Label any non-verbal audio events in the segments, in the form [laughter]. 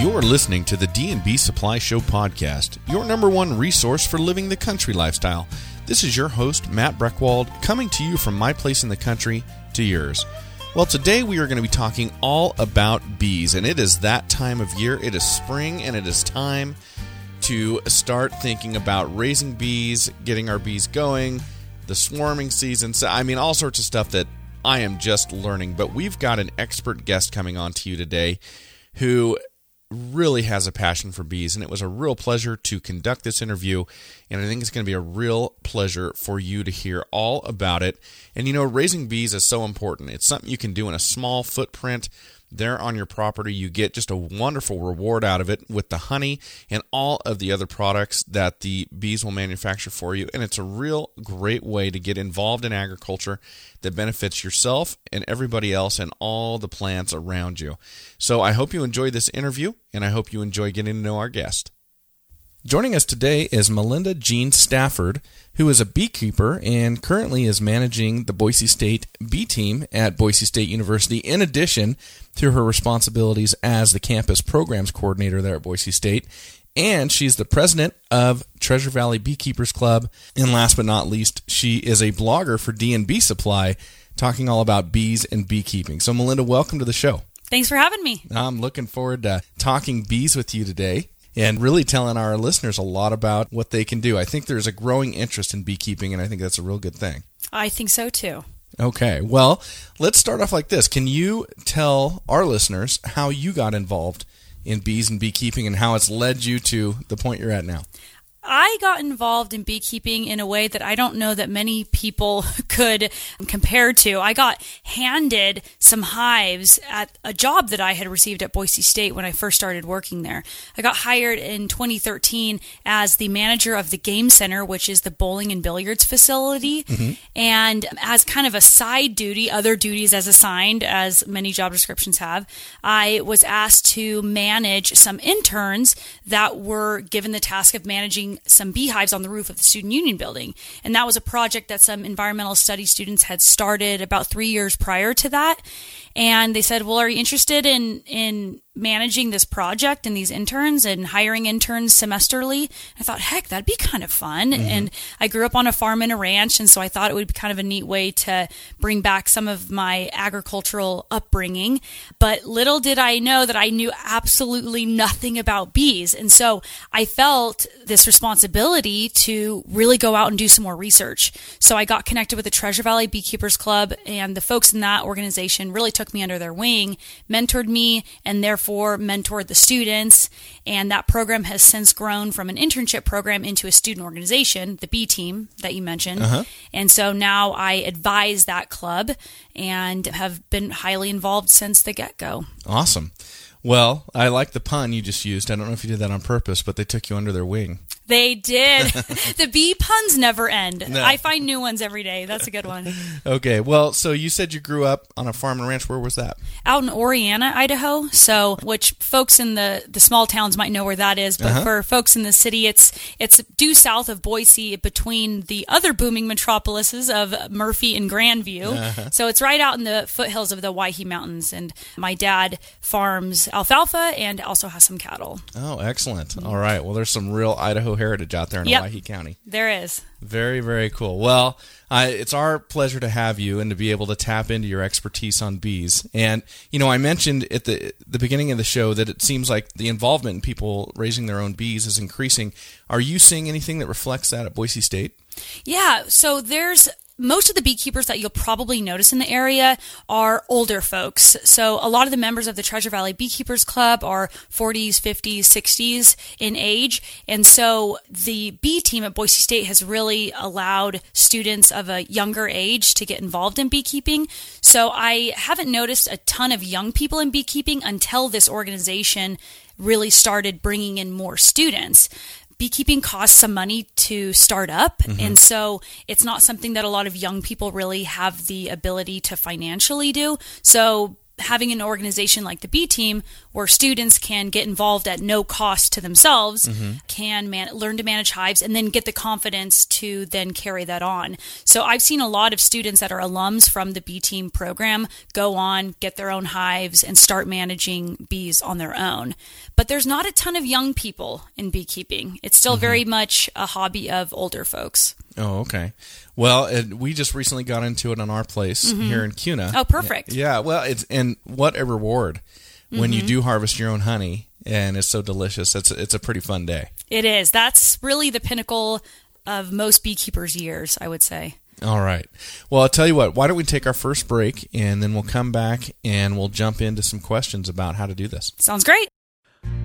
You're listening to the D&B Supply Show podcast, your number one resource for living the country lifestyle. This is your host, Matt Breckwald, coming to you from my place in the country to yours. Well, today we are going to be talking all about bees, and it is that time of year. It is spring, and it is time to start thinking about raising bees, getting our bees going, the swarming season. So, I mean, all sorts of stuff that I am just learning. But we've got an expert guest coming on to you today who really has a passion for bees, and it was a real pleasure to conduct this interview. And I think it's going to be a real pleasure for you to hear all about it. And you know, raising bees is so important. It's something you can do in a small footprint there on your property. You get just a wonderful reward out of it with the honey and all of the other products that the bees will manufacture for you. And it's a real great way to get involved in agriculture that benefits yourself and everybody else and all the plants around you. So I hope you enjoy this interview and I hope you enjoy getting to know our guest. Joining us today is Melinda Jean Stafford, who is a beekeeper and currently is managing the Boise State bee team at Boise State University, in addition to her responsibilities as the campus programs coordinator there at Boise State. And she's the president of Treasure Valley Beekeepers Club. And last but not least, she is a blogger for D&B Supply, talking all about bees and beekeeping. So, Melinda, welcome to the show. Thanks for having me. I'm looking forward to talking bees with you today and really telling our listeners a lot about what they can do. I think there's a growing interest in beekeeping, and I think that's a real good thing. I think so too. Okay, well, let's start off like this. Can you tell our listeners how you got involved in bees and beekeeping and how it's led you to the point you're at now? I got involved in beekeeping in a way that I don't know that many people [laughs] could compare to. I got handed some hives at a job that I had received at Boise State when I first started working there. I got hired in 2013 as the manager of the game center, which is the bowling and billiards facility. Mm-hmm. And as kind of a side duty, other duties as assigned, as many job descriptions have, I was asked to manage some interns that were given the task of managing some beehives on the roof of the Student Union building. And that was a project that some environmental studies students had started about three years prior to that. And they said, Well, are you interested in, in managing this project and these interns and hiring interns semesterly. I thought, heck, that'd be kind of fun. Mm-hmm. And I grew up on a farm and a ranch, and so I thought it would be kind of a neat way to bring back some of my agricultural upbringing. But little did I know that I knew absolutely nothing about bees. And so I felt this responsibility to really go out and do some more research. So I got connected with the Treasure Valley Beekeepers Club, and the folks in that organization really took me under their wing, mentored me, and therefore mentored the students. And that program has since grown from an internship program into a student organization, the B team that you mentioned. Uh-huh. And so now I advise that club and have been highly involved since the get go. Awesome. Well, I like the pun you just used. I don't know if you did that on purpose, but they took you under their wing. They did. [laughs] the bee puns never end. No. I find new ones every day. That's a good one. okay. Well, so you said you grew up on a farm and ranch. Where was that? Out in Oreana, Idaho. So, which folks in the the small towns might know where that is, but uh-huh. for folks in the city, it's it's due south of Boise, between the other booming metropolises of Murphy and Grandview. Uh-huh. So it's right out in the foothills of the Owyhee Mountains. And my dad farms alfalfa and also has some cattle. Oh, excellent. All right. Well, there's some real Idaho heritage out there in yep, Owyhee County. There is. Very, very cool. Well, uh, it's our pleasure to have you and to be able to tap into your expertise on bees. And you know, I mentioned at the the beginning of the show that it seems like the involvement in people raising their own bees is increasing. Are you seeing anything that reflects that at Boise State? Yeah, so there's most of the beekeepers that you'll probably notice in the area are older folks. So a lot of the members of the Treasure Valley Beekeepers Club are 40s, 50s, 60s in age. And so the bee team at Boise State has really allowed students of a younger age to get involved in beekeeping. So I haven't noticed a ton of young people in beekeeping until this organization really started bringing in more students beekeeping costs some money to start up. Mm-hmm. And so it's not something that a lot of young people really have the ability to financially do. So having an organization like the B team where students can get involved at no cost to themselves, mm-hmm. can man- learn to manage hives, and then get the confidence to then carry that on. So I've seen a lot of students that are alums from the B team program go on, get their own hives, and start managing bees on their own. But there's not a ton of young people in beekeeping. It's still mm-hmm. very much a hobby of older folks. Oh, okay. Well, it, we just recently got into it on our place mm-hmm. here in Kuna. Oh, perfect. Yeah. Well, it's and what a reward when mm-hmm. you do harvest your own honey and it's so delicious. It's it's a pretty fun day. It is. That's really the pinnacle of most beekeepers' years, I would say. All right. Well, I'll tell you what. Why don't we take our first break and then we'll come back and we'll jump into some questions about how to do this. Sounds great.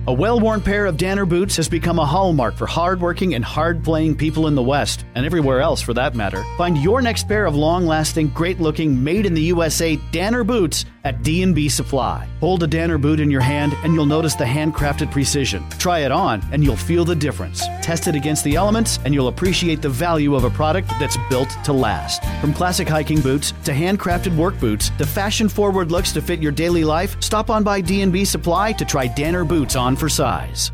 A well worn pair of Danner boots has become a hallmark for hard-working and hard playing people in the West, and everywhere else for that matter. Find your next pair of long lasting, great looking, made in the USA Danner boots at D&B Supply. Hold a Danner boot in your hand and you'll notice the handcrafted precision. Try it on and you'll feel the difference. Test it against the elements and you'll appreciate the value of a product that's built to last. From classic hiking boots to handcrafted work boots to fashion-forward looks to fit your daily life, stop on by D&B Supply to try Danner boots on for size.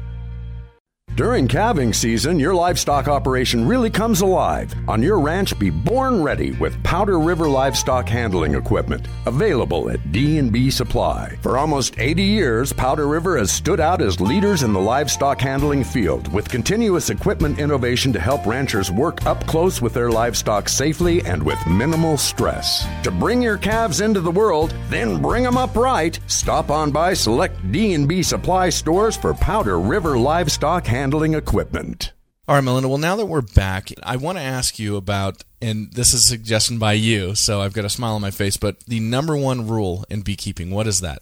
During calving season, your livestock operation really comes alive. On your ranch, be born ready with Powder River livestock handling equipment, available at D&B Supply. For almost 80 years, Powder River has stood out as leaders in the livestock handling field with continuous equipment innovation to help ranchers work up close with their livestock safely and with minimal stress. To bring your calves into the world, then bring them up right. Stop on by select D&B Supply stores for Powder River livestock handling handling equipment. All right, Melinda. Well, now that we're back, I want to ask you about, and this is a suggestion by you, so I've got a smile on my face, but the number one rule in beekeeping, what is that?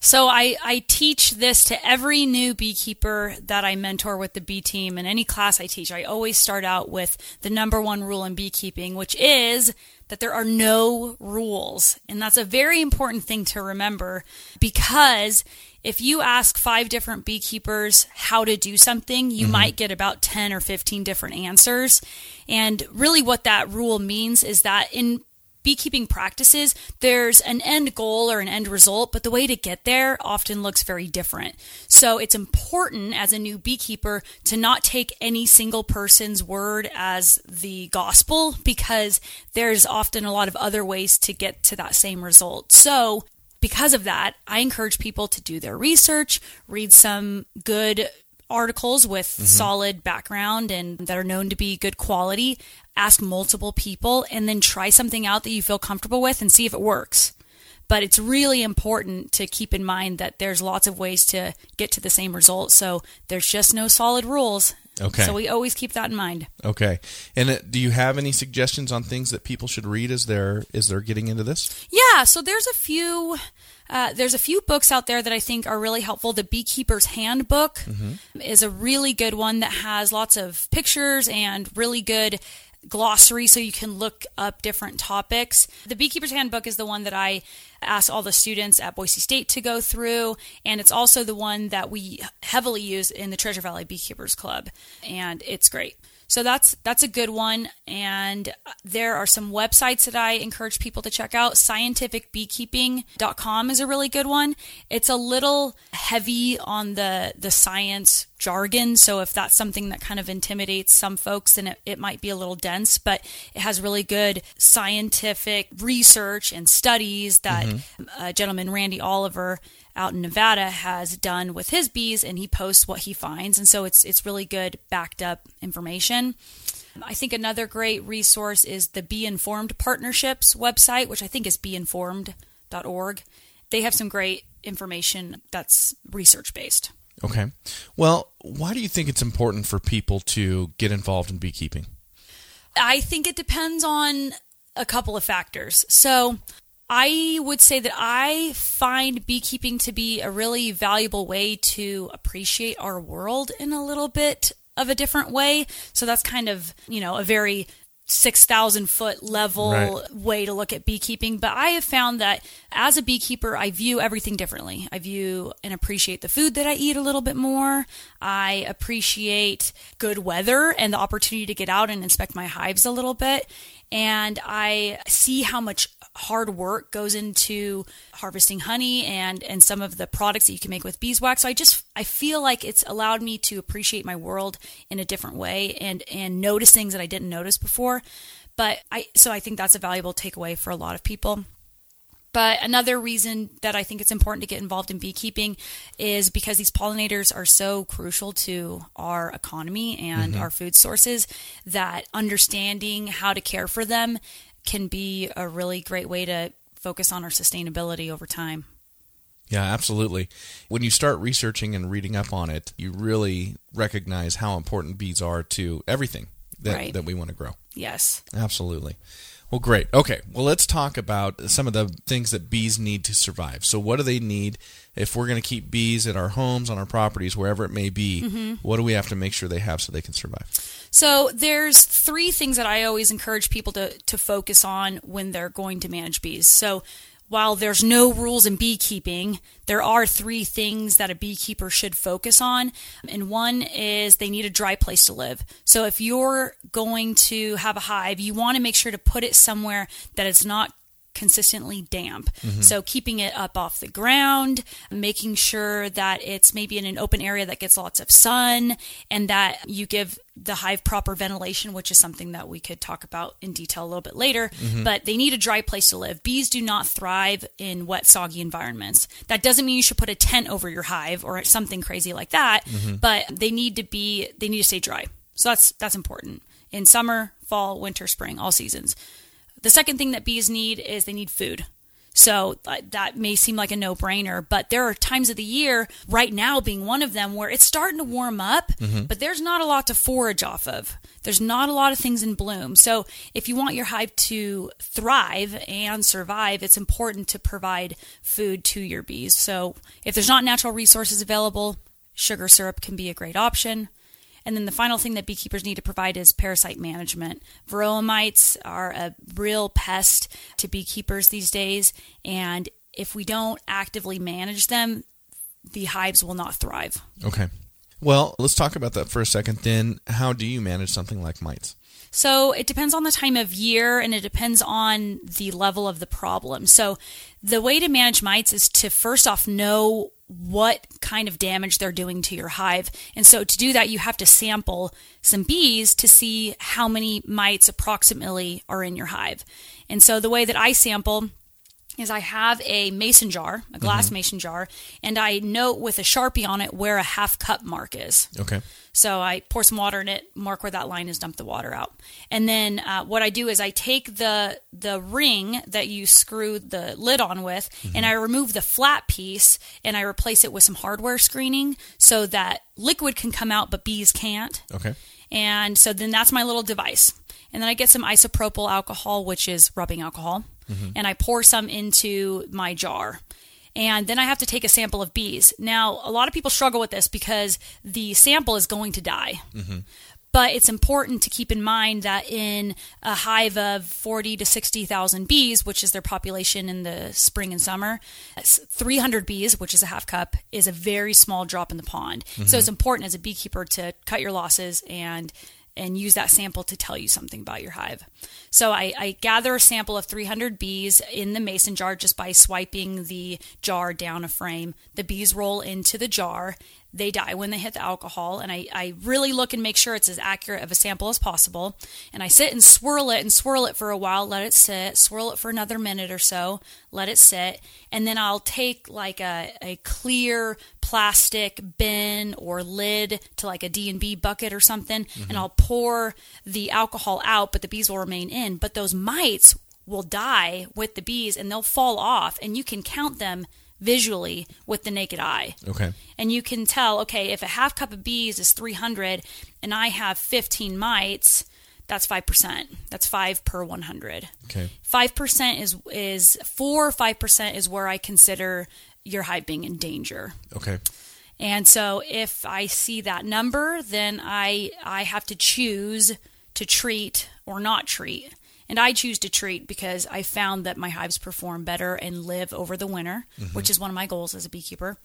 So I, I teach this to every new beekeeper that I mentor with the bee team. In any class I teach, I always start out with the number one rule in beekeeping, which is that there are no rules. And that's a very important thing to remember because if you ask five different beekeepers how to do something, you mm-hmm. might get about 10 or 15 different answers. And really, what that rule means is that in beekeeping practices, there's an end goal or an end result, but the way to get there often looks very different. So it's important as a new beekeeper to not take any single person's word as the gospel because there's often a lot of other ways to get to that same result. So because of that, I encourage people to do their research, read some good articles with mm-hmm. solid background and that are known to be good quality, ask multiple people, and then try something out that you feel comfortable with and see if it works. But it's really important to keep in mind that there's lots of ways to get to the same result. So there's just no solid rules. Okay. So we always keep that in mind. Okay. And uh, do you have any suggestions on things that people should read as they're as they're getting into this? Yeah. So there's a few. Uh, there's a few books out there that I think are really helpful. The Beekeeper's Handbook mm-hmm. is a really good one that has lots of pictures and really good glossary so you can look up different topics. The Beekeeper's Handbook is the one that I ask all the students at Boise State to go through, and it's also the one that we heavily use in the Treasure Valley Beekeepers Club, and it's great. So that's that's a good one. And there are some websites that I encourage people to check out. Scientificbeekeeping.com is a really good one. It's a little heavy on the the science jargon. So if that's something that kind of intimidates some folks, then it, it might be a little dense, but it has really good scientific research and studies that mm-hmm. uh, gentleman Randy Oliver out in Nevada has done with his bees and he posts what he finds and so it's it's really good backed up information. I think another great resource is the Bee Informed Partnerships website, which I think is beeinformed.org. They have some great information that's research based. Okay. Well, why do you think it's important for people to get involved in beekeeping? I think it depends on a couple of factors. So, I would say that I find beekeeping to be a really valuable way to appreciate our world in a little bit of a different way. So that's kind of, you know, a very 6,000 foot level right. way to look at beekeeping. But I have found that as a beekeeper, I view everything differently. I view and appreciate the food that I eat a little bit more. I appreciate good weather and the opportunity to get out and inspect my hives a little bit. And I see how much hard work goes into harvesting honey and and some of the products that you can make with beeswax. So I just I feel like it's allowed me to appreciate my world in a different way and and notice things that I didn't notice before. But I so I think that's a valuable takeaway for a lot of people. But another reason that I think it's important to get involved in beekeeping is because these pollinators are so crucial to our economy and mm-hmm. our food sources that understanding how to care for them can be a really great way to focus on our sustainability over time. Yeah, absolutely. When you start researching and reading up on it, you really recognize how important bees are to everything that, Right. that we want to grow. Yes. Absolutely. Well, great. Okay. Well, let's talk about some of the things that bees need to survive. So, what do they need if we're going to keep bees at our homes, on our properties, wherever it may be? Mm-hmm. What do we have to make sure they have so they can survive? So there's three things that I always encourage people to, to focus on when they're going to manage bees. So while there's no rules in beekeeping, there are three things that a beekeeper should focus on. And one is they need a dry place to live. So if you're going to have a hive, you want to make sure to put it somewhere that it's not consistently damp. Mm-hmm. So keeping it up off the ground, making sure that it's maybe in an open area that gets lots of sun and that you give the hive proper ventilation, which is something that we could talk about in detail a little bit later. Mm-hmm. But they need a dry place to live. Bees do not thrive in wet, soggy environments. That doesn't mean you should put a tent over your hive or something crazy like that, mm-hmm. but they need to be they need to stay dry. So that's that's important. In summer, fall, winter, spring, all seasons. The second thing that bees need is they need food. So uh, that may seem like a no brainer, but there are times of the year, right now being one of them, where it's starting to warm up, but there's not a lot to forage off of. There's not a lot of things in bloom. So if you want your hive to thrive and survive, it's important to provide food to your bees. So if there's not natural resources available, sugar syrup can be a great option. And then the final thing that beekeepers need to provide is parasite management. Varroa mites are a real pest to beekeepers these days, and if we don't actively manage them, the hives will not thrive. Okay. Well, let's talk about that for a second then. How do you manage something like mites? So it depends on the time of year and it depends on the level of the problem. So the way to manage mites is to first off know what kind of damage they're doing to your hive. And so to do that, you have to sample some bees to see how many mites approximately are in your hive. And so the way that I sample is I have a mason jar, a glass mason jar, and I note with a sharpie on it where a half cup mark is. Okay. So I pour some water in it, mark where that line is, dump the water out, and then uh, what I do is I take the the ring that you screw the lid on with, and I remove the flat piece and I replace it with some hardware screening so that liquid can come out but bees can't. Okay. And so then that's my little device. And then I get some isopropyl alcohol, which is rubbing alcohol, Mm-hmm. and I pour some into my jar. And then I have to take a sample of bees. Now, a lot of people struggle with this because the sample is going to die. Mm-hmm. But it's important to keep in mind that in a hive of 40 to 60,000 bees, which is their population in the spring and summer, 300 bees, which is a half cup, is a very small drop in the pond. So mm-hmm. it's important as a beekeeper to cut your losses and and use that sample to tell you something about your hive. So I, I gather a sample of 300 bees in the mason jar just by swiping the jar down a frame. The bees roll into the jar. They die when they hit the alcohol, and I, I really look and make sure it's as accurate of a sample as possible. And I sit and swirl it and swirl it for a while, let it sit, swirl it for another minute or so, let it sit, and then I'll take like a, a clear plastic bin or lid to like a D&B bucket or something, and mm-hmm. I'll pour the alcohol out, but the bees will remain in. But those mites will die with the bees and they'll fall off, and you can count them visually with the naked eye. Okay. And you can tell, okay, if a half cup of bees is 300 and I have 15 mites, that's 5%. That's 5 per 100. Okay. 5% is is 4 or 5% is where I consider your hive being in danger. Okay. And so if I see that number, then I I have to choose to treat or not treat. And I choose to treat because I found that my hives perform better and live over the winter, which is one of my goals as a beekeeper.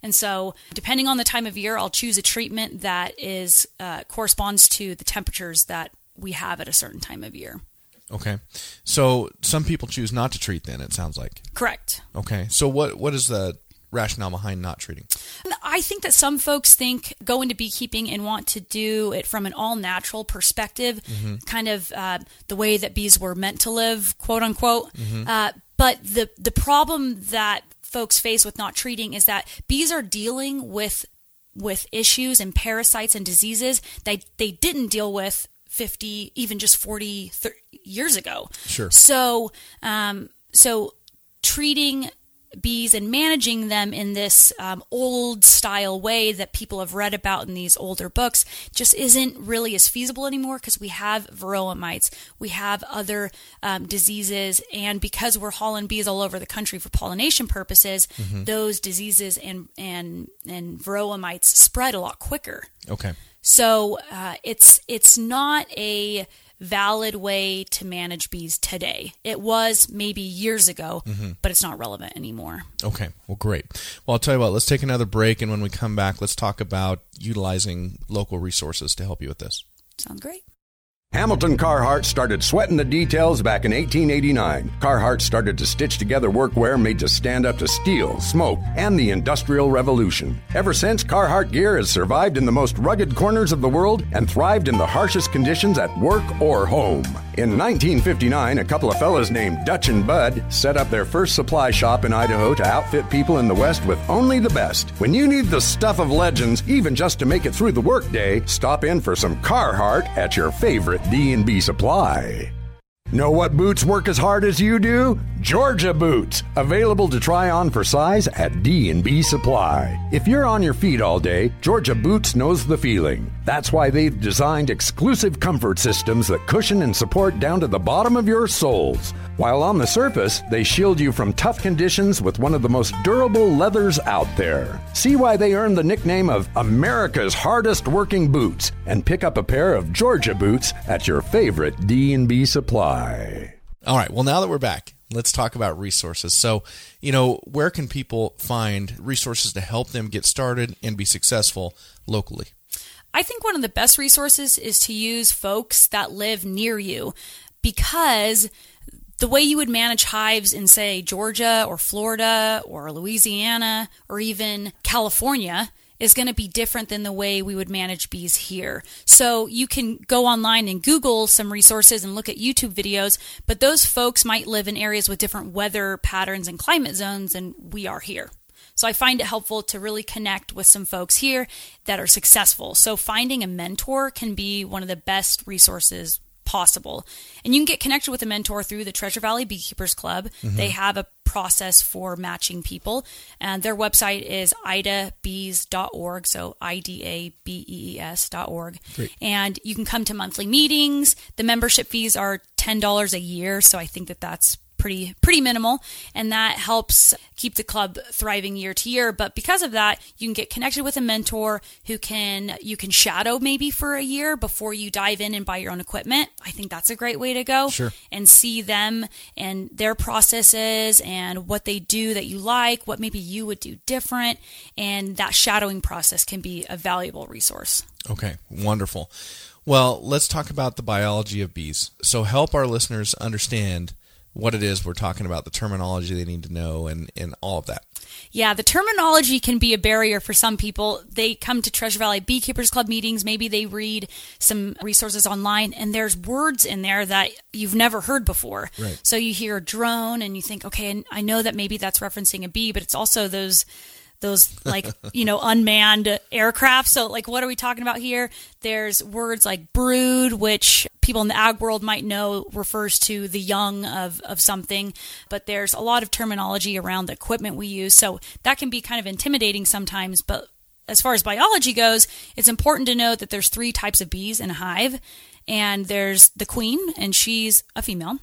And so, depending on the time of year, I'll choose a treatment that is uh, corresponds to the temperatures that we have at a certain time of year. Okay. So some people choose not to treat then, it sounds like. Correct. Okay. So what what is the rationale behind not treating? I think that some folks think go into beekeeping and want to do it from an all natural perspective, kind of uh, the way that bees were meant to live, quote unquote. Uh, but the the problem that folks face with not treating is that bees are dealing with with issues and parasites and diseases that they didn't deal with 50 even just 40 30 years ago Sure. so um, so treating bees and managing them in this um, old style way that people have read about in these older books just isn't really as feasible anymore because we have varroa mites, we have other um, diseases, and because we're hauling bees all over the country for pollination purposes, those diseases and and and varroa mites spread a lot quicker. Okay. So uh, it's it's not a valid way to manage bees today. It was maybe years ago, but it's not relevant anymore. Okay. Well, great. Well, I'll tell you what. Let's take another break, and when we come back, let's talk about utilizing local resources to help you with this. Sounds great. Hamilton Carhartt started sweating the details back in 1889. Carhartt started to stitch together workwear made to stand up to steel, smoke, and the Industrial Revolution. Ever since, Carhartt gear has survived in the most rugged corners of the world and thrived in the harshest conditions at work or home. In 1959, a couple of fellas named Dutch and Bud set up their first supply shop in Idaho to outfit people in the West with only the best. When you need the stuff of legends, even just to make it through the workday, stop in for some Carhartt at your favorite D&B supply. Know what boots work as hard as you do? Georgia boots, available to try on for size at D&B Supply. If you're on your feet all day, Georgia Boots knows the feeling. That's why they've designed exclusive comfort systems that cushion and support down to the bottom of your soles. While on the surface, they shield you from tough conditions with one of the most durable leathers out there. See why they earned the nickname of America's hardest working boots and pick up a pair of Georgia boots at your favorite D&B Supply. All right. Well, now that we're back, let's talk about resources. So, you know, where can people find resources to help them get started and be successful locally? I think one of the best resources is to use folks that live near you because the way you would manage hives in, say, Georgia or Florida or Louisiana or even California is going to be different than the way we would manage bees here. So you can go online and Google some resources and look at YouTube videos, but those folks might live in areas with different weather patterns and climate zones than we are here. So I find it helpful to really connect with some folks here that are successful. So finding a mentor can be one of the best resources possible. And you can get connected with a mentor through the Treasure Valley Beekeepers Club. Mm-hmm. They have a process for matching people. And their website is idabees.org. So I D A B E E S.org. And you can come to monthly meetings. The membership fees are $10 a year. So I think that that's pretty pretty minimal and that helps keep the club thriving year to year but because of that you can get connected with a mentor who can you can shadow maybe for a year before you dive in and buy your own equipment i think that's a great way to go Sure. and see them and their processes and what they do that you like what maybe you would do different and that shadowing process can be a valuable resource Okay, wonderful. Well, let's talk about the biology of bees. So, help our listeners understand what it is we're talking about, the terminology they need to know, and, and all of that. Yeah, the terminology can be a barrier for some people. They come to Treasure Valley Beekeepers Club meetings, maybe they read some resources online, and there's words in there that you've never heard before. Right. So you hear a drone and you think, okay, I know that maybe that's referencing a bee, but it's also those those like [laughs] you know unmanned aircraft. So like what are we talking about here? There's words like brood which people in the ag world might know refers to the young of, of something but there's a lot of terminology around the equipment we use. So that can be kind of intimidating sometimes but as far as biology goes it's important to know that there's three types of bees in a hive and there's the queen and she's a female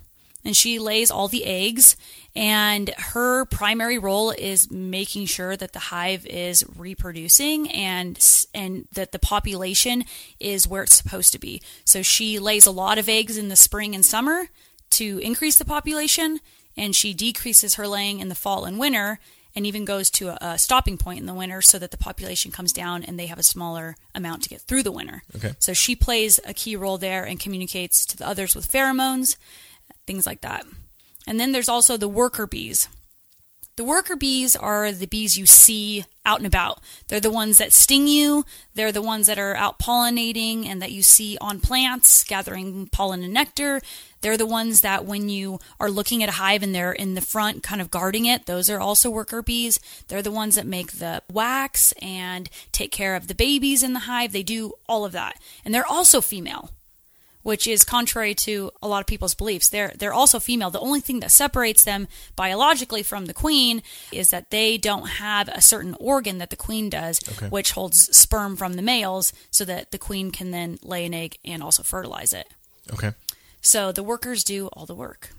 and she lays all the eggs and her primary role is making sure that the hive is reproducing and and that the population is where it's supposed to be so she lays a lot of eggs in the spring and summer to increase the population and she decreases her laying in the fall and winter and even goes to a, a stopping point in the winter so that the population comes down and they have a smaller amount to get through the winter Okay. so she plays a key role there and communicates to the others with pheromones things like that. And then there's also the worker bees. The worker bees are the bees you see out and about. They're the ones that sting you. They're the ones that are out pollinating and that you see on plants, gathering pollen and nectar. They're the ones that when you are looking at a hive and they're in the front kind of guarding it, those are also worker bees. They're the ones that make the wax and take care of the babies in the hive. They do all of that. And they're also female which is contrary to a lot of people's beliefs. They're they're also female. The only thing that separates them biologically from the queen is that they don't have a certain organ that the queen does, Okay. which holds sperm from the males, so that the queen can then lay an egg and also fertilize it. Okay. So the workers do all the work.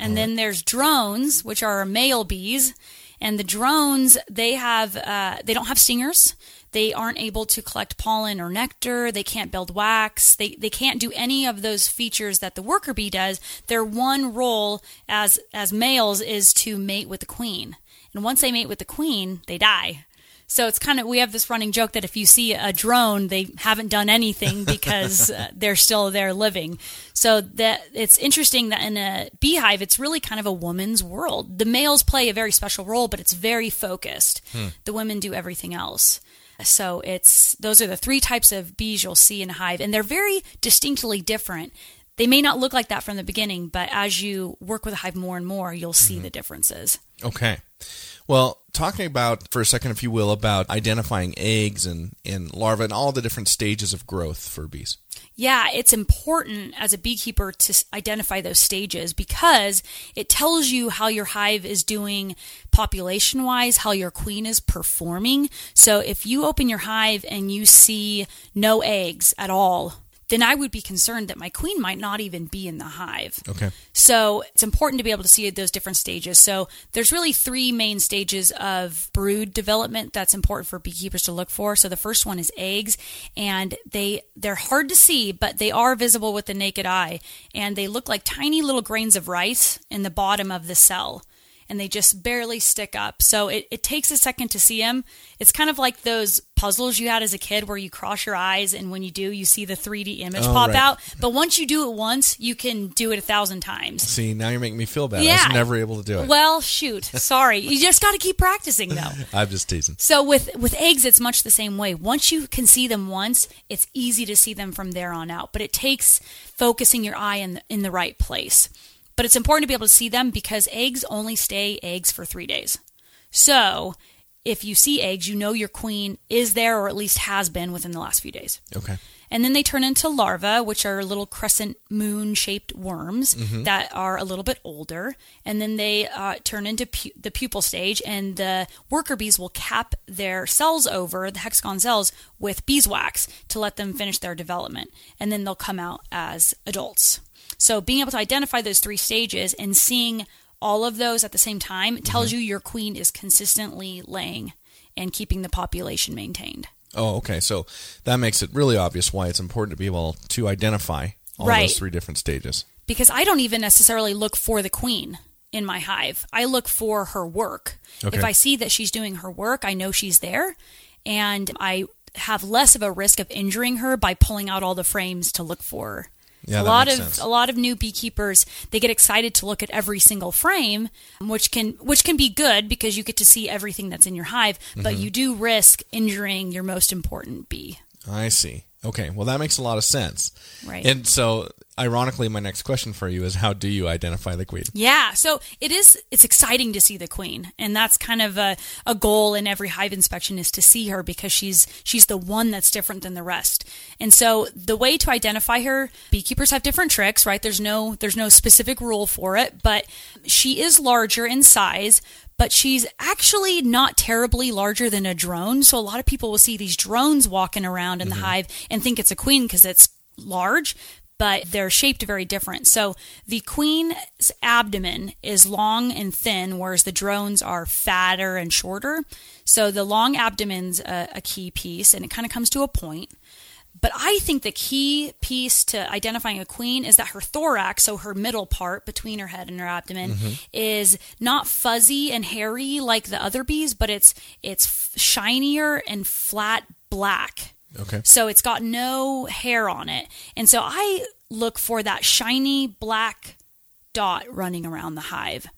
And then there's drones, which are male bees. And the drones, they have, uh, they don't have stingers. They aren't able to collect pollen or nectar. They can't build wax. They, they can't do any of those features that the worker bee does. Their one role as, as males is to mate with the queen. And once they mate with the queen, they die. So it's kind of we have this running joke that if you see a drone, they haven't done anything [laughs] because uh, they're still there living. So that it's interesting that in a beehive, it's really kind of a woman's world. The males play a very special role, but it's very focused. The women do everything else. So it's those are the three types of bees you'll see in a hive, and they're very distinctly different. They may not look like that from the beginning, but as you work with a hive more and more, you'll see mm-hmm. the differences. Okay. Well, talking about for a second, if you will, about identifying eggs and, and larvae and all the different stages of growth for bees. Yeah, it's important as a beekeeper to identify those stages because it tells you how your hive is doing population wise, how your queen is performing. So if you open your hive and you see no eggs at all, then I would be concerned that my queen might not even be in the hive. Okay. So it's important to be able to see those different stages. So there's really three main stages of brood development that's important for beekeepers to look for. So the first one is eggs, and they they're hard to see, but they are visible with the naked eye, and they look like tiny little grains of rice in the bottom of the cell. And they just barely stick up. So it, it takes a second to see them. It's kind of like those puzzles you had as a kid where you cross your eyes, and when you do, you see the 3D image Oh, pop right. out. But once you do it once, you can do it a thousand times. See, now you're making me feel bad. I was never able to do it. Well, shoot. [laughs] Sorry. You just got to keep practicing though. [laughs] I'm just teasing. So with with eggs it's much the same way. Once you can see them once, it's easy to see them from there on out, but it takes focusing your eye in the, in the right place. But it's important to be able to see them because eggs only stay eggs for 3 days. So, if you see eggs, you know your queen is there or at least has been within the last few days. Okay. And then they turn into larvae, which are little crescent moon shaped worms that are a little bit older. And then they uh, turn into pu- the pupal stage, and the worker bees will cap their cells over, the hexagon cells, with beeswax to let them finish their development. And then they'll come out as adults. So being able to identify those three stages and seeing all of those at the same time tells you your queen is consistently laying and keeping the population maintained. Oh, okay. So that makes it really obvious why it's important to be able to identify all Right. those three different stages. because I don't even necessarily look for the queen in my hive. I look for her work. Okay. If I see that she's doing her work, I know she's there, and I have less of a risk of injuring her by pulling out all the frames to look for her. Yeah, a lot of sense. a lot of new beekeepers they get excited to look at every single frame, which can which can be good because you get to see everything that's in your hive, but Mm-hmm. you do risk injuring your most important bee. I see. Okay. Well, that makes a lot of sense. Right. And so, ironically, my next question for you is how do you identify the queen? Yeah, so it is. It's exciting to see the queen, and that's kind of a, a goal in every hive inspection is to see her because she's she's the one that's different than the rest. And so the way to identify her, beekeepers have different tricks, right? There's no there's no specific rule for it, but she is larger in size. But she's actually not terribly larger than a drone. So a lot of people will see these drones walking around in the mm-hmm. hive and think it's a queen because it's large but they're shaped very different. So the queen's abdomen is long and thin, whereas the drones are fatter and shorter. So the long abdomen's a, a key piece, and it kind of comes to a point. But I think the key piece to identifying a queen is that her thorax, so her middle part between her head and her abdomen, mm-hmm. is not fuzzy and hairy like the other bees, but it's it's shinier and flat black. Okay. So it's got no hair on it. And so I look for that shiny black dot running around the hive.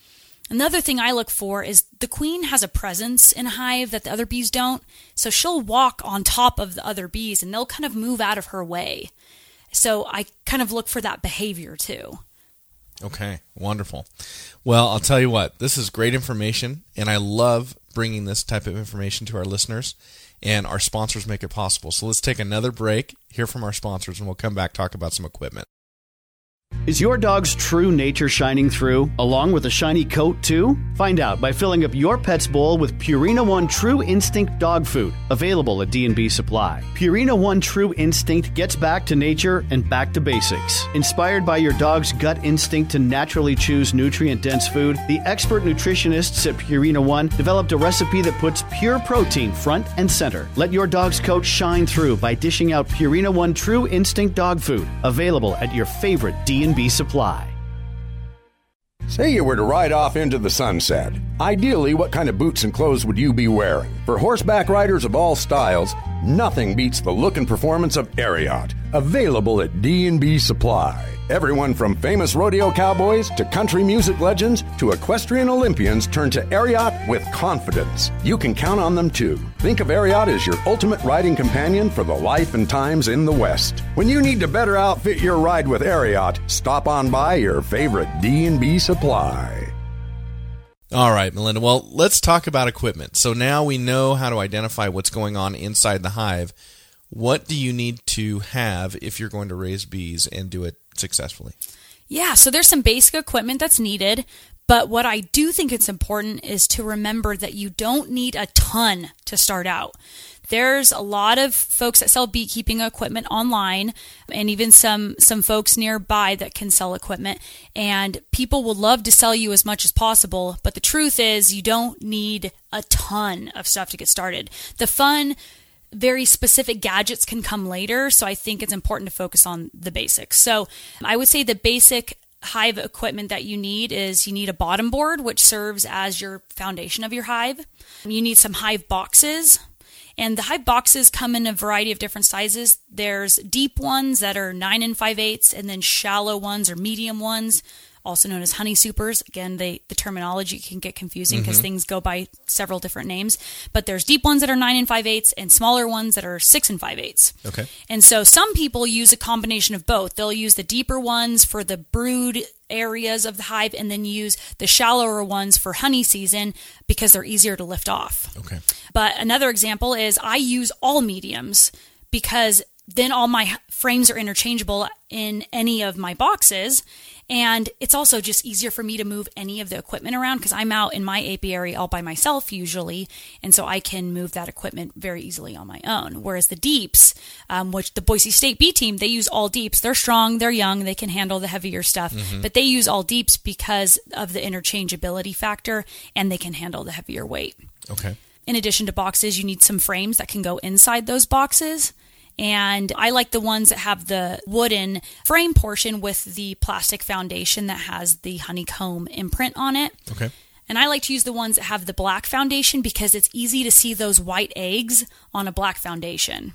Another thing I look for is the queen has a presence in a hive that the other bees don't. So she'll walk on top of the other bees and they'll kind of move out of her way. So I kind of look for that behavior too. Okay, wonderful. Well, I'll tell you what, this is great information, and I love bringing this type of information to our listeners, and our sponsors make it possible. So let's take another break, hear from our sponsors, and we'll come back talk about some equipment. Is your dog's true nature shining through, along with a shiny coat, too? Find out by filling up your pet's bowl with Purina One True Instinct dog food, available at D&B Supply. Purina One True Instinct gets back to nature and back to basics. Inspired by your dog's gut instinct to naturally choose nutrient-dense food, the expert nutritionists at Purina One developed a recipe that puts pure protein front and center. Let your dog's coat shine through by dishing out Purina One True Instinct dog food, available at your favorite D&B Supply. Say you were to ride off into the sunset. Ideally, what kind of boots and clothes would you be wearing? For horseback riders of all styles, nothing beats the look and performance of Ariat, available at D&B Supply. Everyone from famous rodeo cowboys to country music legends to equestrian Olympians turn to Ariat with confidence. You can count on them too. Think of Ariat as your ultimate riding companion for the life and times in the West. When you need to better outfit your ride with Ariat, stop on by your favorite D&B Supply. All right, Melinda. Well, let's talk about equipment. So now we know how to identify what's going on inside the hive. What do you need to have if you're going to raise bees and do it successfully? Yeah, so there's some basic equipment that's needed, but what I do think it's important is to remember that you don't need a ton to start out. There's a lot of folks that sell beekeeping equipment online and even some some folks nearby that can sell equipment and people will love to sell you as much as possible, but the truth is you don't need a ton of stuff to get started. The fun very specific gadgets can come later. So I think it's important to focus on the basics. So I would say the basic hive equipment that you need is you need a bottom board, which serves as your foundation of your hive. You need some hive boxes. And the hive boxes come in a variety of different sizes. There's deep ones that are nine and five eighths, and then shallow ones or medium ones also known as honey supers. Again, they, the terminology can get confusing because mm-hmm. things go by several different names. But there's deep ones that are nine and five eighths, and smaller ones that are six and five eighths. Okay. And so some people use a combination of both. They'll use the deeper ones for the brood areas of the hive, and then use the shallower ones for honey season because they're easier to lift off. Okay. But another example is I use all mediums because then all my frames are interchangeable in any of my boxes and it's also just easier for me to move any of the equipment around because I'm out in my apiary all by myself usually. And so I can move that equipment very easily on my own. Whereas the deeps, um, which the Boise State B team, they use all deeps. They're strong, they're young, they can handle the heavier stuff, mm-hmm. but they use all deeps because of the interchangeability factor and they can handle the heavier weight. Okay. In addition to boxes, you need some frames that can go inside those boxes. And I like the ones that have the wooden frame portion with the plastic foundation that has the honeycomb imprint on it. Okay. And I like to use the ones that have the black foundation because it's easy to see those white eggs on a black foundation.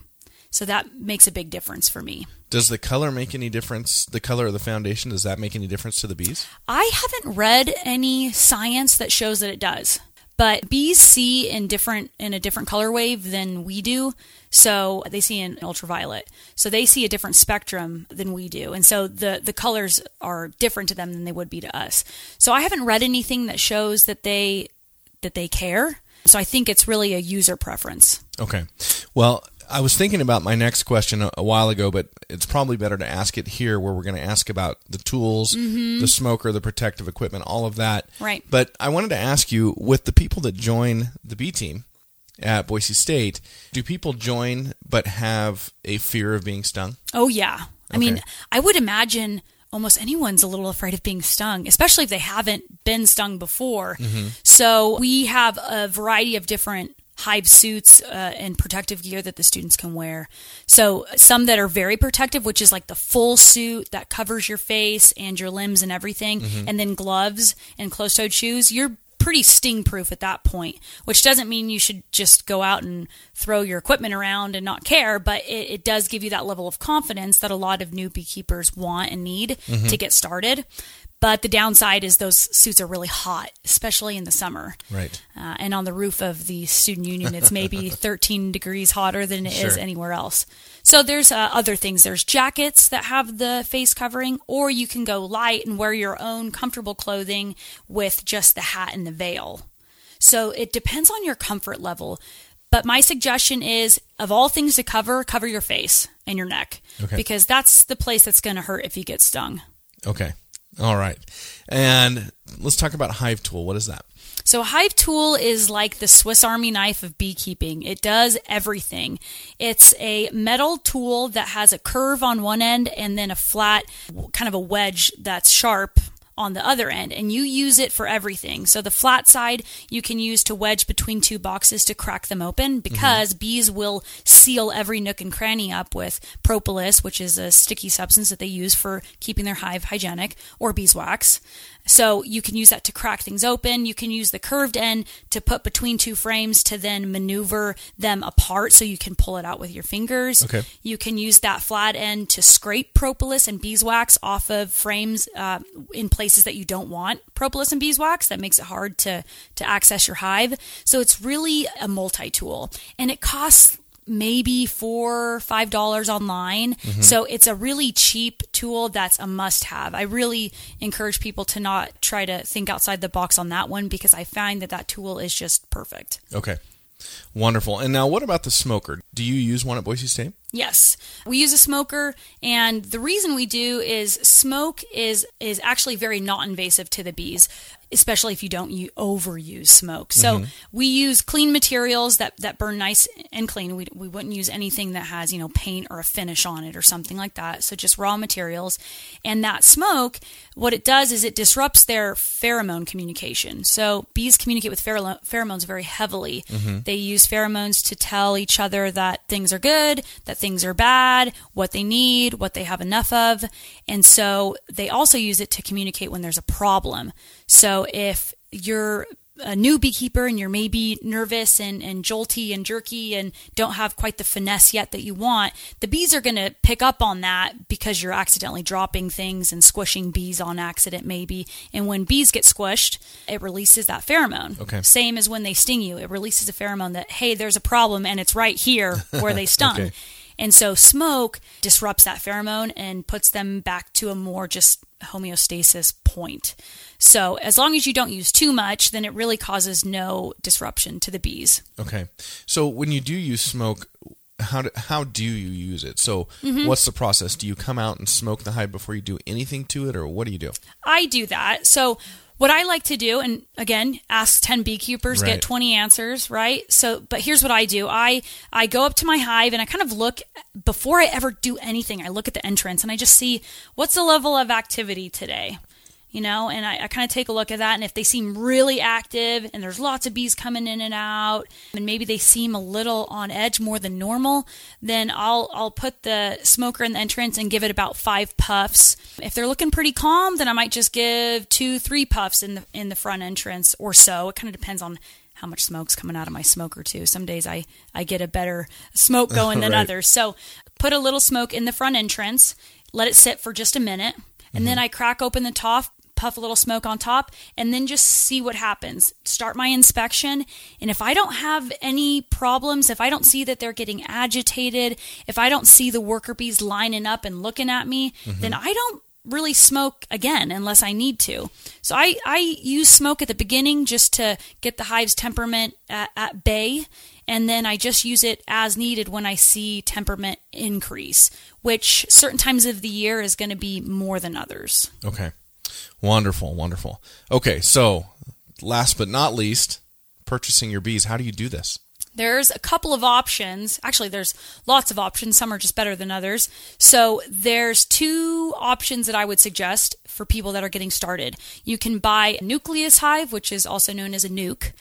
So that makes a big difference for me. Does the color make any difference? The color of the foundation, does that make any difference to the bees? I haven't read any science that shows that it does. But bees see in different in a different color wave than we do. So they see in ultraviolet. So they see a different spectrum than we do. And so the the colors are different to them than they would be to us. So I haven't read anything that shows that they that they care. So I think it's really a user preference. Okay. Well, I was thinking about my next question a, a, while ago, but it's probably better to ask it here where we're going to ask about the tools, mm-hmm. the smoker, the protective equipment, all of that. Right. But I wanted to ask you with the people that join the B team at Boise State, do people join but have a fear of being stung? Oh, yeah. I mean, I would imagine almost anyone's a little afraid of being stung, especially if they haven't been stung before. Mm-hmm. So we have a variety of different hive suits uh, and protective gear that the students can wear. So some that are very protective, which is like the full suit that covers your face and your limbs and everything, mm-hmm. and then gloves and closed-toed shoes. You're pretty sting proof at that point, which doesn't mean you should just go out and throw your equipment around and not care, but it, it does give you that level of confidence that a lot of new beekeepers want and need mm-hmm. to get started. But the downside is those suits are really hot, especially in the summer. Right. Uh, and on the roof of the student union, it's maybe [laughs] 13 degrees hotter than it is Sure. anywhere else. So there's uh, other things. There's jackets that have the face covering, or you can go light and wear your own comfortable clothing with just the hat and the veil. So it depends on your comfort level. But my suggestion is of all things to cover, cover your face and your neck. Okay. Because that's the place that's going to hurt if you get stung. Okay. All right. And let's talk about Hive Tool. What is that? So, hive tool is like the Swiss Army knife of beekeeping. It does everything. It's a metal tool that has a curve on one end and then a flat, kind of a wedge that's sharp on the other end. And you use it for everything. So, the flat side you can use to wedge between two boxes to crack them open mm-hmm. because bees will seal every nook and cranny up with propolis, which is a sticky substance that they use for keeping their hive hygienic, or beeswax. So you can use that to crack things open. You can use the curved end to put between two frames to then maneuver them apart so you can pull it out with your fingers. Okay. You can use that flat end to scrape propolis and beeswax off of frames uh, in places that you don't want propolis and beeswax. That makes it hard to, to access your hive. So it's really a multi tool and it costs maybe four five dollars online mm-hmm. so it's a really cheap tool that's a must have i really encourage people to not try to think outside the box on that one because i find that that tool is just perfect Okay. Wonderful. And now, what about the smoker? Do you use one at Boise State? Yes, we use a smoker, and the reason we do is smoke is is actually very not invasive to the bees, especially if you don't u- overuse smoke. So mm-hmm. we use clean materials that that burn nice and clean. We we wouldn't use anything that has you know paint or a finish on it or something like that. So just raw materials, and that smoke, what it does is it disrupts their pheromone communication. So bees communicate with pheromones very heavily. Mm-hmm. They use pheromones to tell each other that things are good, that things are bad, what they need, what they have enough of. And so they also use it to communicate when there's a problem. So if you're a new beekeeper and you're maybe nervous and, and jolty and jerky and don't have quite the finesse yet that you want, the bees are going to pick up on that because you're accidentally dropping things and squishing bees on accident, maybe. And when bees get squished, it releases that pheromone. Okay. Same as when they sting you, it releases a pheromone that, hey, there's a problem and it's right here where they stung. [laughs] Okay. And so smoke disrupts that pheromone and puts them back to a more just homeostasis point. So as long as you don't use too much, then it really causes no disruption to the bees. Okay. So when you do use smoke, how do, how do you use it? So Mm-hmm. what's the process? Do you come out and smoke the hive before you do anything to it, or what do you do? I do that. So what I like to do, and again, ask ten beekeepers, Right. get twenty answers, right? So, but here's what I do: I I go up to my hive and I kind of look before I ever do anything. I look at the entrance and I just see what's the level of activity today. You know, and I, I kind of take a look at that. And if they seem really active and there's lots of bees coming in and out, and maybe they seem a little on edge more than normal, then I'll I'll put the smoker in the entrance and give it about five puffs. If they're looking pretty calm, then I might just give two, three puffs in the in the front entrance or so. It kind of depends on how much smoke's coming out of my smoker too. Some days I I get a better smoke [laughs] going than Right. others. So put a little smoke in the front entrance, let it sit for just a minute, and mm-hmm. then I crack open the top, puff a little smoke on top, and then just see what happens. Start my inspection, and if I don't have any problems, if I don't see that they're getting agitated, if I don't see the worker bees lining up and looking at me, mm-hmm. then I don't really smoke again unless I need to. So I, I use smoke at the beginning just to get the hive's temperament at, at bay. And then I just use it as needed when I see temperament increase, which certain times of the year is going to be more than others. Okay. Wonderful, wonderful. Okay, so last but not least, purchasing your bees. How do you do this? There's a couple of options. Actually, there's lots of options. Some are just better than others. So there's two options that I would suggest for people that are getting started. You can buy a nucleus hive, which is also known as a nuc,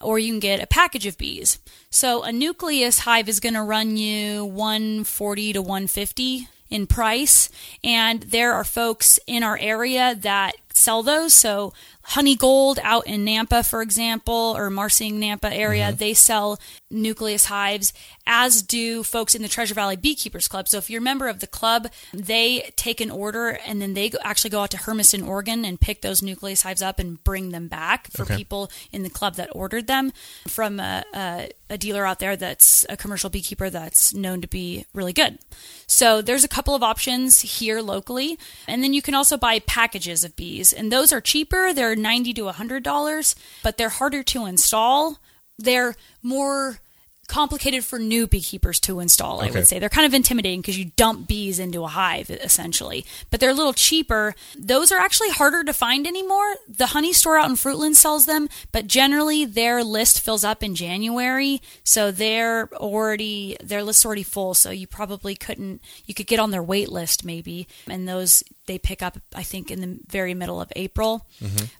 or you can get a package of bees. So a nucleus hive is going to run you 140 to 150 in price. And there are folks in our area that sell those. So Honey Gold out in Nampa, for example, or Marsing Nampa area, Mm-hmm. they sell nucleus hives, as do folks in the Treasure Valley Beekeepers Club. So if you're a member of the club, they take an order and then they actually go out to Hermiston, Oregon and pick those nucleus hives up and bring them back for Okay. people in the club that ordered them from a, a, a dealer out there that's a commercial beekeeper that's known to be really good. So there's a couple of options here locally. And then you can also buy packages of bees, and those are cheaper. They're 90 to $100, but they're harder to install. They're more complicated for new beekeepers to install, I Okay. would say. They're kind of intimidating because you dump bees into a hive, essentially. But they're a little cheaper. Those are actually harder to find anymore. The honey store out in Fruitland sells them, but generally their list fills up in January. So they're already, their list's already full. So you probably couldn't, you could get on their wait list maybe. And those they pick up, I think, in the very middle of April.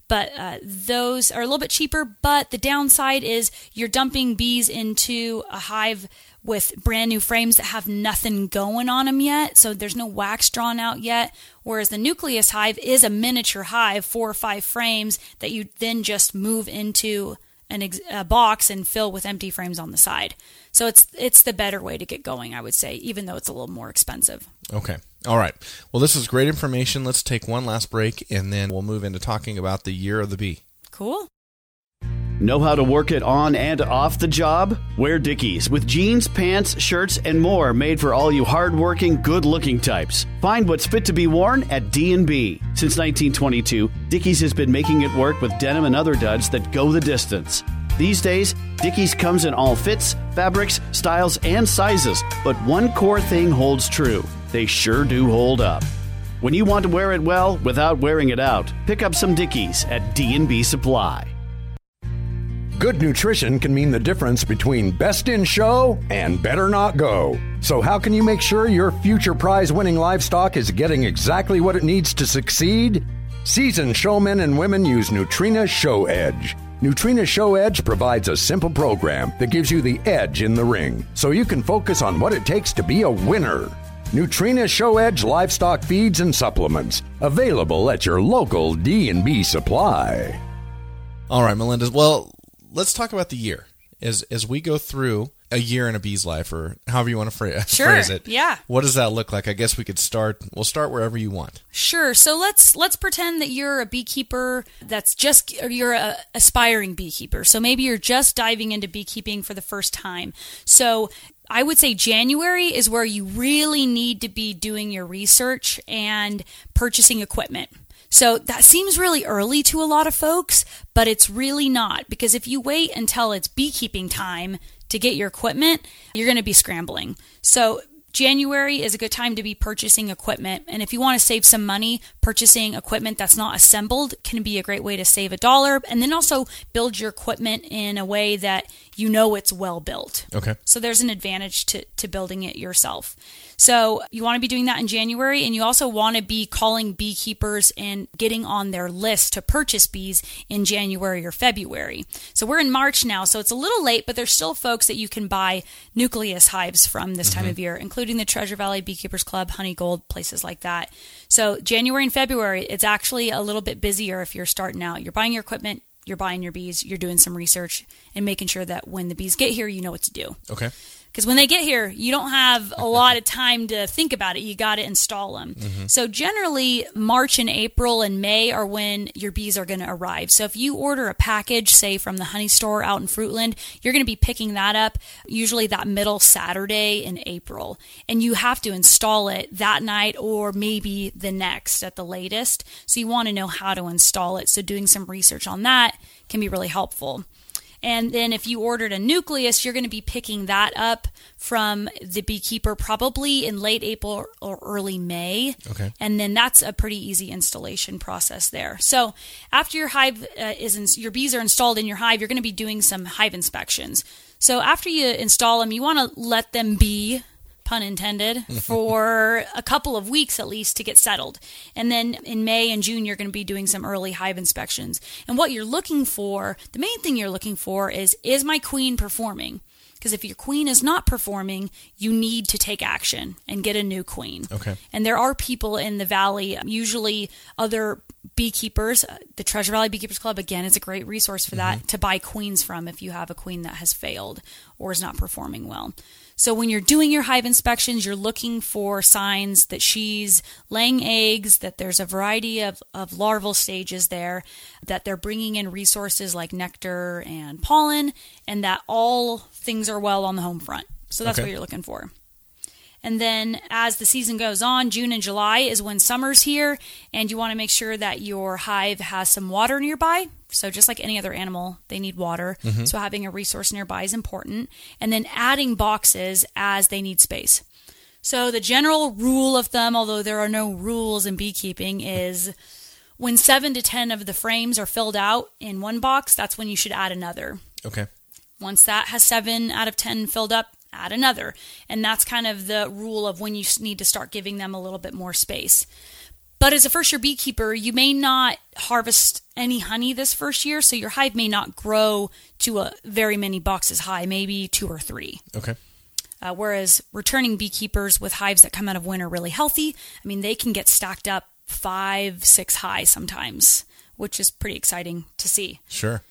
But uh, those are a little bit cheaper. But the downside is you're dumping bees into a hive with brand new frames that have nothing going on them yet. So there's no wax drawn out yet. Whereas the nucleus hive is a miniature hive, four or five frames that you then just move into an ex- a box and fill with empty frames on the side. So it's it's the better way to get going, I would say, even though it's a little more expensive. Okay. All right. Well, this is great information. Let's take one last break and then we'll move into talking about the year of the bee. Cool. Know how to work it on and off the job? Wear Dickies with jeans, pants, shirts, and more made for all you hardworking, good-looking types. Find what's fit to be worn at D&B. Since 1922, Dickies has been making it work with denim and other duds that go the distance. These days, Dickies comes in all fits, fabrics, styles, and sizes, but one core thing holds true. They sure do hold up. When you want to wear it well without wearing it out, pick up some Dickies at D&B Supply. Good nutrition can mean the difference between best in show and better not go. So, how can you make sure your future prize winning livestock is getting exactly what it needs to succeed? Seasoned showmen and women use Nutrena Show Edge. Nutrena Show Edge provides a simple program that gives you the edge in the ring so you can focus on what it takes to be a winner. Nutrena Show Edge livestock feeds and supplements available at your local D&B supply. All right, Melinda. Well, let's talk about the year as as we go through a year in a bee's life, or however you want to phrase, it. [laughs] Sure, phrase it. yeah. What does that look like? I guess we could start. We'll start wherever you want. Sure. So let's let's pretend that you're a beekeeper that's just or you're a aspiring beekeeper. So maybe you're just diving into beekeeping for the first time. So I would say January is where you really need to be doing your research and purchasing equipment. So that seems really early to a lot of folks, but it's really not because if you wait until it's beekeeping time to get your equipment, you're going to be scrambling. So January is a good time to be purchasing equipment. And if you want to save some money, purchasing equipment that's not assembled can be a great way to save a dollar. And then also build your equipment in a way that you know it's well built. Okay. So there's an advantage to, to building it yourself. So you want to be doing that in January, and you also want to be calling beekeepers and getting on their list to purchase bees in January or February. So we're in March now, so it's a little late, but there's still folks that you can buy nucleus hives from this time of mm-hmm. year, including the Treasure Valley Beekeepers Club, Honey Gold, places like that. So January and February, it's actually a little bit busier if you're starting out. You're buying your equipment, you're buying your bees, you're doing some research, and making sure that when the bees get here, you know what to do. Okay. Because when they get here, you don't have a lot of time to think about it. You got to install them. Mm-hmm. So generally, March and April and May are when your bees are going to arrive. So if you order a package, say from the honey store out in Fruitland, you're going to be picking that up usually that middle Saturday in April, and you have to install it that night or maybe the next at the latest. So you want to know how to install it. So doing some research on that can be really helpful. And then if you ordered a nucleus, you're going to be picking that up from the beekeeper probably in late April or early May. Okay. And then that's a pretty easy installation process there. So after your hive uh, is in, your bees are installed in your hive, you're going to be doing some hive inspections. So after you install them, you want to let them be pun intended, [laughs] for a couple of weeks at least to get settled. And then in May and June, you're going to be doing some early hive inspections. And what you're looking for, the main thing you're looking for is, is my queen performing? Because if your queen is not performing, you need to take action and get a new queen. Okay. And there are people in the valley, usually other beekeepers. Uh, The Treasure Valley Beekeepers Club, again, is a great resource for that to buy queens from if you have a queen that has failed or is not performing well. So when you're doing your hive inspections, you're looking for signs that she's laying eggs, that there's a variety of, of larval stages there, that they're bringing in resources like nectar and pollen, and that all things are well on the home front. So that's Okay. what you're looking for. And then as the season goes on, June and July is when summer's here, and you want to make sure that your hive has some water nearby. So, just like any other animal, they need water. Mm-hmm. So, having a resource nearby is important. And then adding boxes as they need space. So, the general rule of thumb, although there are no rules in beekeeping, is when seven to 10 of the frames are filled out in one box, that's when you should add another. Okay. Once that has seven out of 10 filled up, add another. And that's kind of the rule of when you need to start giving them a little bit more space. But as a first year beekeeper, you may not harvest any honey this first year, so your hive may not grow to a very many boxes high, maybe two or three. Okay. Uh, whereas returning beekeepers with hives that come out of winter really healthy, I mean, they can get stacked up five, six high sometimes, which is pretty exciting to see. Sure.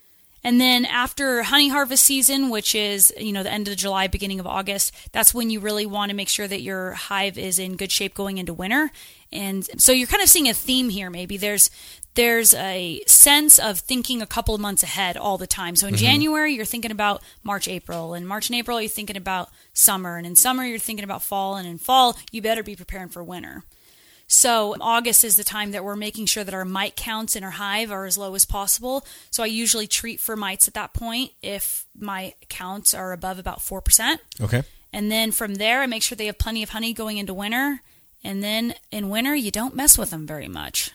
And then after honey harvest season, which is, you know, the end of July, beginning of August, that's when you really want to make sure that your hive is in good shape going into winter. And so you're kind of seeing a theme here maybe. There's there's a sense of thinking a couple of months ahead all the time. So in mm-hmm. January, you're thinking about March, April. And March and April, you're thinking about summer. And in summer, you're thinking about fall. And in fall, you better be preparing for winter. So August is the time that we're making sure that our mite counts in our hive are as low as possible. So I usually treat for mites at that point if my counts are above about 4%. Okay. And then from there, I make sure they have plenty of honey going into winter. And then in winter, you don't mess with them very much.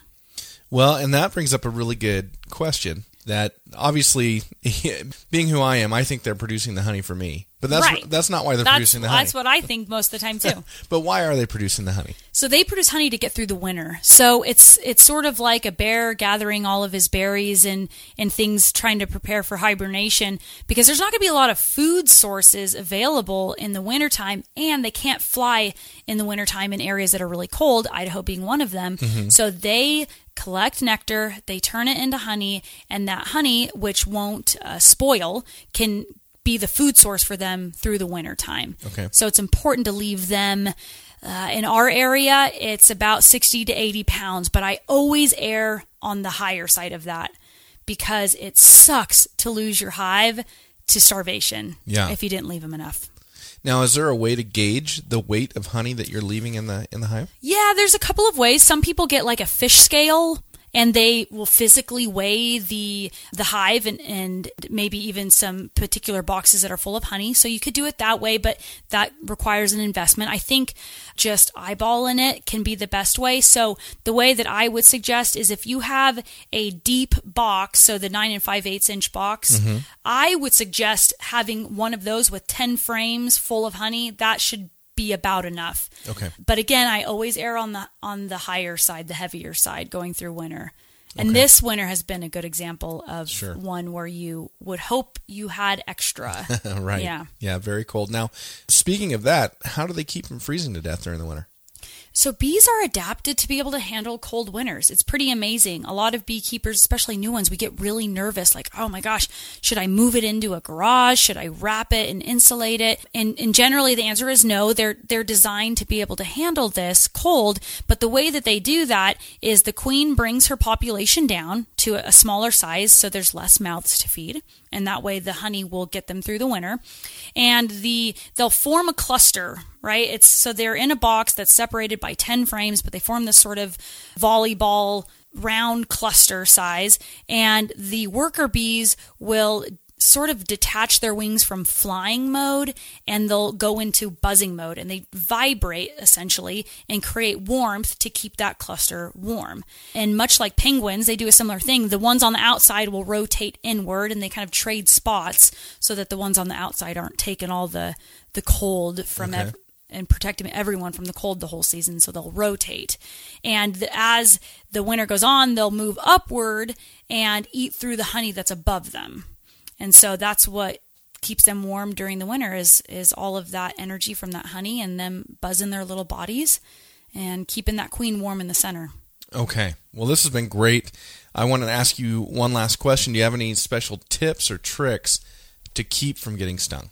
Well, and that brings up a really good question. That obviously, [laughs] being who I am, I think they're producing the honey for me. But that's Right. that's not why they're That's, producing the honey. that's what I think most of the time too. [laughs] but why are they producing the honey? So they produce honey to get through the winter. So it's it's sort of like a bear gathering all of his berries and and things trying to prepare for hibernation because there's not going to be a lot of food sources available in the wintertime and they can't fly in the wintertime in areas that are really cold, Idaho being one of them. Mm-hmm. So they collect nectar, they turn it into honey and that honey which won't uh, spoil can be the food source for them through the winter time. Okay. So it's important to leave them. Uh, in our area, it's about 60 to 80 pounds, but I always err on the higher side of that because it sucks to lose your hive to starvation Yeah. if you didn't leave them enough. Now, is there a way to gauge the weight of honey that you're leaving in the in the hive? Yeah, there's a couple of ways. Some people get like a fish scale and they will physically weigh the the hive and, and maybe even some particular boxes that are full of honey. So you could do it that way, but that requires an investment. I think just eyeballing it can be the best way. So the way that I would suggest is if you have a deep box, so the nine and five eighths inch box, mm-hmm. I would suggest having one of those with ten frames full of honey. That should be about enough. Okay. But again, I always err on the on the higher side, the heavier side going through winter. And this winter has been a good example of Sure. one where you would hope you had extra. [laughs] right. Yeah. Yeah. Very cold. Now, speaking of that, how do they keep from freezing to death during the winter? So bees are adapted to be able to handle cold winters. It's pretty amazing. A lot of beekeepers, especially new ones, we get really nervous like, "Oh my gosh, should I move it into a garage? Should I wrap it and insulate it?" And, and generally the answer is no. They're they're designed to be able to handle this cold, but the way that they do that is the queen brings her population down to a smaller size so there's less mouths to feed and that way the honey will get them through the winter. And the they'll form a cluster right? It's so they're in a box that's separated by 10 frames but they form this sort of volleyball round cluster size. And the worker bees will sort of detach their wings from flying mode and they'll go into buzzing mode and they vibrate essentially and create warmth to keep that cluster warm. And much like penguins, they do a similar thing. The ones on the outside will rotate inward and they kind of trade spots so that the ones on the outside aren't taking all the the cold from Okay. ev- and protecting everyone from the cold the whole season so they'll rotate and the, as the winter goes on they'll move upward and eat through the honey that's above them and so that's what keeps them warm during the winter is is all of that energy from that honey and them buzzing their little bodies and keeping that queen warm in the center. Okay. Well, this has been great. I want to ask you one last question. Do you have any special tips or tricks to keep from getting stung?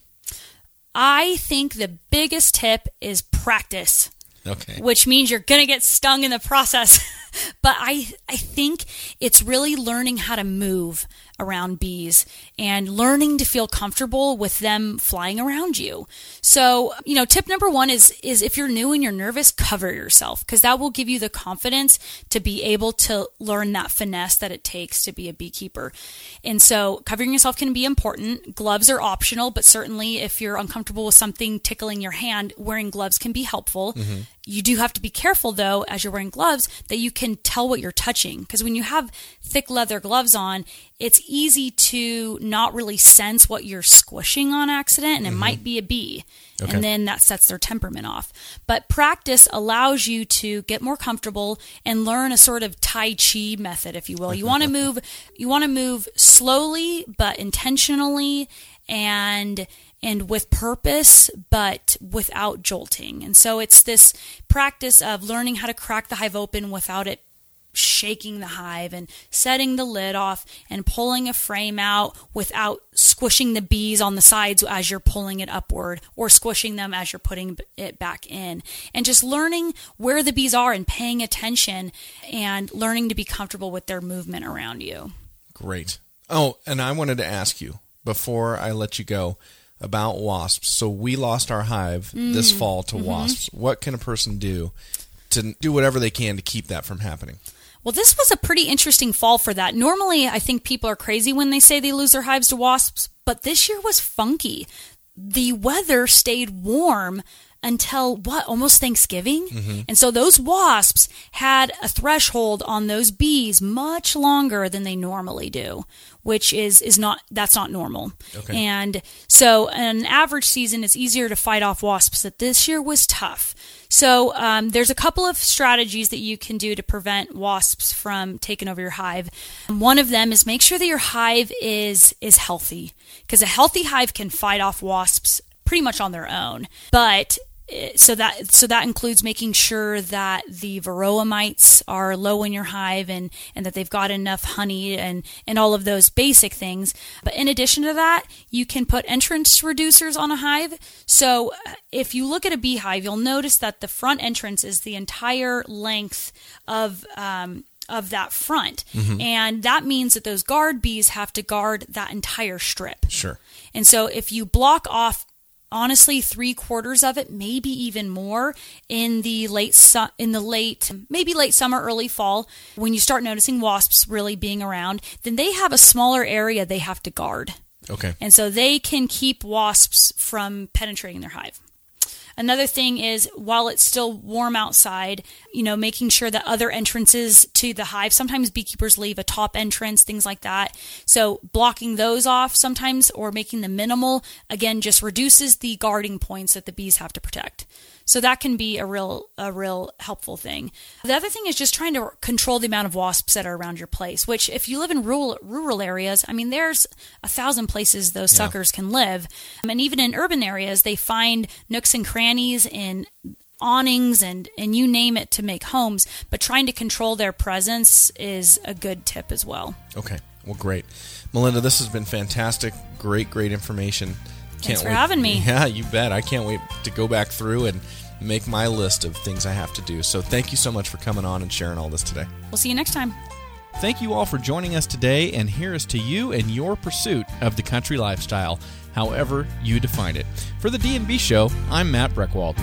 I think the biggest tip is practice. Okay. Which means you're going to get stung in the process. [laughs] but I I think it's really learning how to move around bees and learning to feel comfortable with them flying around you. So, you know, tip number 1 is is if you're new and you're nervous, cover yourself because that will give you the confidence to be able to learn that finesse that it takes to be a beekeeper. And so, covering yourself can be important. Gloves are optional, but certainly if you're uncomfortable with something tickling your hand, wearing gloves can be helpful. Mm-hmm. You do have to be careful though as you're wearing gloves that you can tell what you're touching because when you have thick leather gloves on, it's easy to not really sense what you're squishing on accident and it mm-hmm. might be a bee. Okay. And then that sets their temperament off. But practice allows you to get more comfortable and learn a sort of tai chi method if you will. You want to move you want to move slowly but intentionally and and with purpose, but without jolting. And so it's this practice of learning how to crack the hive open without it shaking the hive and setting the lid off and pulling a frame out without squishing the bees on the sides as you're pulling it upward or squishing them as you're putting it back in. And just learning where the bees are and paying attention and learning to be comfortable with their movement around you. Great. Oh, and I wanted to ask you before I let you go about wasps. So we lost our hive mm. this fall to mm-hmm. wasps. What can a person do to do whatever they can to keep that from happening? Well, this was a pretty interesting fall for that. Normally, I think people are crazy when they say they lose their hives to wasps, but this year was funky. The weather stayed warm until what almost Thanksgiving. Mm-hmm. And so those wasps had a threshold on those bees much longer than they normally do, which is is not that's not normal. Okay. And so an average season it's easier to fight off wasps. That this year was tough. So um, there's a couple of strategies that you can do to prevent wasps from taking over your hive. One of them is make sure that your hive is is healthy because a healthy hive can fight off wasps pretty much on their own. But so that so that includes making sure that the varroa mites are low in your hive and and that they've got enough honey and and all of those basic things but in addition to that you can put entrance reducers on a hive so uh, if you look at a beehive you'll notice that the front entrance is the entire length of um, of that front. Mm-hmm. And that means that those guard bees have to guard that entire strip. Sure. And so if you block off honestly three quarters of it maybe even more in the late su- in the late maybe late summer early fall when you start noticing wasps really being around then they have a smaller area they have to guard. Okay. And so they can keep wasps from penetrating their hive Another thing is while it's still warm outside, you know, making sure that other entrances to the hive, sometimes beekeepers leave a top entrance, things like that. So blocking those off sometimes or making them minimal, again, just reduces the guarding points that the bees have to protect. So that can be a real a real helpful thing. The other thing is just trying to control the amount of wasps that are around your place. Which, if you live in rural rural areas, I mean, there's a thousand places those yeah. suckers can live, um, and even in urban areas, they find nooks and crannies in awnings and and you name it to make homes. But trying to control their presence is a good tip as well. Okay, well, great, Melinda. This has been fantastic. Great, great information. Thanks for wait. having me. [laughs] Yeah, you bet. I can't wait to go back through and make my list of things I have to do. So thank you so much for coming on and sharing all this today. We'll see you next time. Thank you all for joining us today, and here is to you and your pursuit of the country lifestyle, however you define it. For the D&B Show, I'm Matt Breckwald.